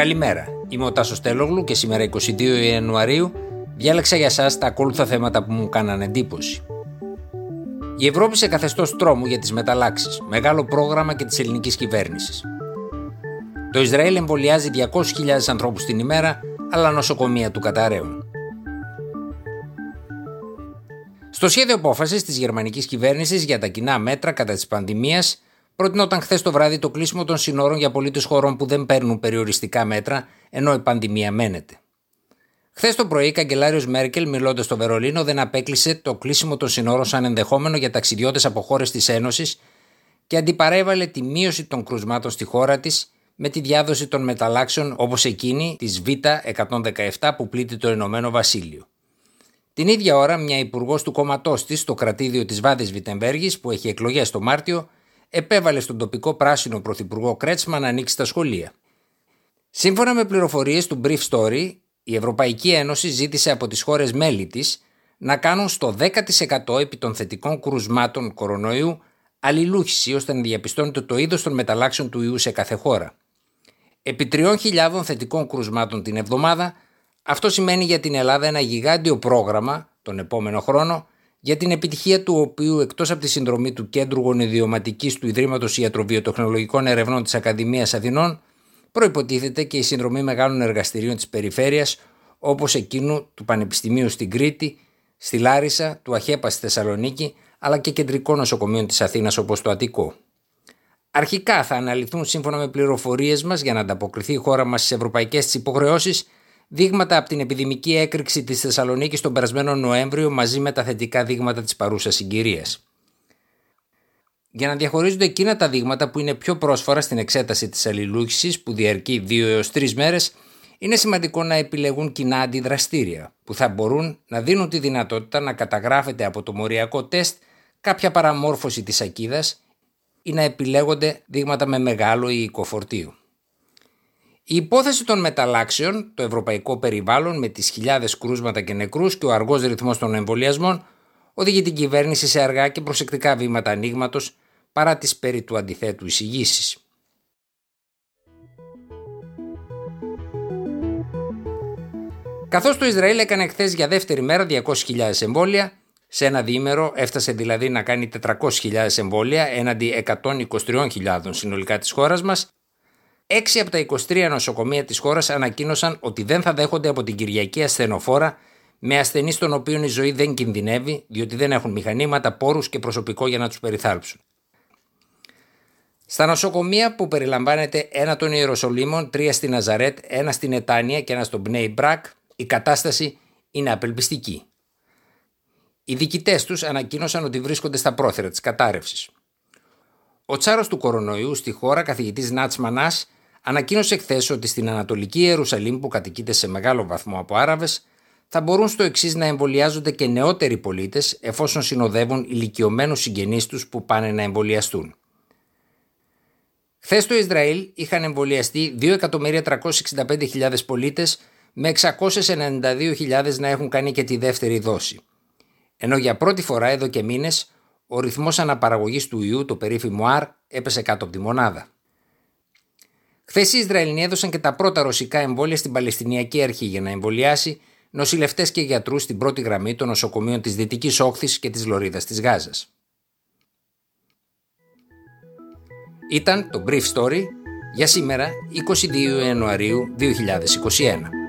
Καλημέρα, είμαι ο Τάσος Τέλογλου και σήμερα 22 Ιανουαρίου διάλεξα για σας τα ακόλουθα θέματα που μου κάνανε εντύπωση. Η Ευρώπη σε καθεστώς τρόμου για τις μεταλλάξεις, μεγάλο πρόγραμμα και της ελληνικής κυβέρνησης. Το Ισραήλ εμβολιάζει 200.000 ανθρώπους την ημέρα, αλλά νοσοκομεία του καταραίουν. Στο σχέδιο απόφασης της γερμανικής κυβέρνησης για τα κοινά μέτρα κατά της πανδημίας, προτείνονταν χθες το βράδυ το κλείσιμο των συνόρων για πολίτες χωρών που δεν παίρνουν περιοριστικά μέτρα, ενώ η πανδημία μένεται. Χθες το πρωί, η καγκελάριος Μέρκελ, μιλώντας στο Βερολίνο, δεν απέκλεισε το κλείσιμο των συνόρων σαν ενδεχόμενο για ταξιδιώτες από χώρες της Ένωσης και αντιπαρέβαλε τη μείωση των κρουσμάτων στη χώρα της με τη διάδοση των μεταλλάξεων όπως εκείνη της Β117 που πλήττει το Ηνωμένο Βασίλειο. Την ίδια ώρα, μια υπουργός του κόμματό της στο κρατήδιο της Βάδης Βιτεμβέργης, που έχει εκλογές το Μάρτιο, επέβαλε στον τοπικό πράσινο πρωθυπουργό Κρέτσμα να ανοίξει τα σχολεία. Σύμφωνα με πληροφορίες του Brief Story, η Ευρωπαϊκή Ένωση ζήτησε από τις χώρες μέλη της να κάνουν στο 10% επί των θετικών κρουσμάτων κορονοϊού αλληλούχηση ώστε να διαπιστώνεται το είδος των μεταλλάξεων του ιού σε κάθε χώρα. Επί 3.000 θετικών κρουσμάτων την εβδομάδα, αυτό σημαίνει για την Ελλάδα ένα γιγάντιο πρόγραμμα τον επόμενο χρόνο για την επιτυχία του οποίου εκτός από τη συνδρομή του Κέντρου Γονιδιωματικής του Ιδρύματος Ιατροβιοτεχνολογικών Ερευνών της Ακαδημίας Αθηνών προϋποτίθεται και η συνδρομή μεγάλων εργαστηρίων της περιφέρειας όπως εκείνου του Πανεπιστημίου στην Κρήτη, στη Λάρισα, του ΑΧΕΠΑ στη Θεσσαλονίκη αλλά και κεντρικών νοσοκομείων της Αθήνας όπως το Αττικό. Αρχικά θα αναλυθούν σύμφωνα με πληροφορίες μας για να ανταποκριθεί η χώρα μας στις ευρωπαϊκές της υποχρεώσεις δείγματα από την επιδημική έκρηξη της Θεσσαλονίκης τον περασμένο Νοέμβριο μαζί με τα θετικά δείγματα της παρούσας συγκυρίας για να διαχωρίζονται εκείνα τα δείγματα που είναι πιο πρόσφορα στην εξέταση της αλληλούχησης που διαρκεί 2 έως 3 μέρες, είναι σημαντικό να επιλεγούν κοινά αντιδραστήρια που θα μπορούν να δίνουν τη δυνατότητα να καταγράφεται από το μοριακό τεστ κάποια παραμόρφωση της ακίδας ή να επιλέγονται δείγματα με μεγάλο ή οικοφορτίο. Η υπόθεση των μεταλλάξεων, το ευρωπαϊκό περιβάλλον με τις χιλιάδες κρούσματα και νεκρούς και ο αργός ρυθμός των εμβολιασμών οδηγεί την κυβέρνηση σε αργά και προσεκτικά βήματα ανοίγματος παρά τις περί του αντιθέτου εισηγήσεις. Καθώς το Ισραήλ έκανε χθες για δεύτερη μέρα 200.000 εμβόλια, σε ένα διήμερο έφτασε δηλαδή να κάνει 400.000 εμβόλια έναντι 123.000 συνολικά της χώρας μας, έξι από τα 23 νοσοκομεία της χώρας ανακοίνωσαν ότι δεν θα δέχονται από την Κυριακή ασθενοφόρα με ασθενείς των οποίων η ζωή δεν κινδυνεύει διότι δεν έχουν μηχανήματα, πόρους και προσωπικό για να τους περιθάλψουν. Στα νοσοκομεία που περιλαμβάνεται ένα των Ιεροσολύμων, τρία στη Ναζαρέτ, ένα στην Ετάνια και ένα στο Μπνέι Μπρακ, η κατάσταση είναι απελπιστική. Οι διοικητές τους ανακοίνωσαν ότι βρίσκονται στα πρόθυρα της κατάρρευσης. Ο τσάρος του κορονοϊού στη χώρα, καθηγητής Νάτς Μανάς, ανακοίνωσε χθες ότι στην Ανατολική Ιερουσαλήμ, που κατοικείται σε μεγάλο βαθμό από Άραβες, θα μπορούν στο εξής να εμβολιάζονται και νεότεροι πολίτες εφόσον συνοδεύουν ηλικιωμένους συγγενείς τους που πάνε να εμβολιαστούν. Χθες στο Ισραήλ είχαν εμβολιαστεί 2.365.000 πολίτες με 692.000 να έχουν κάνει και τη δεύτερη δόση. Ενώ για πρώτη φορά εδώ και μήνες ο ρυθμός αναπαραγωγής του ιού, το περίφημο R, έπεσε κάτω από τη μονάδα. Χθες οι Ισραηλινοί έδωσαν και τα πρώτα ρωσικά εμβόλια στην Παλαιστινιακή Αρχή για να εμβολιάσει νοσηλευτές και γιατρούς στην πρώτη γραμμή των νοσοκομείων της Δυτικής Όχθης και της Λωρίδας της Γάζας. Ήταν το Brief Story για σήμερα 22 Ιανουαρίου 2021.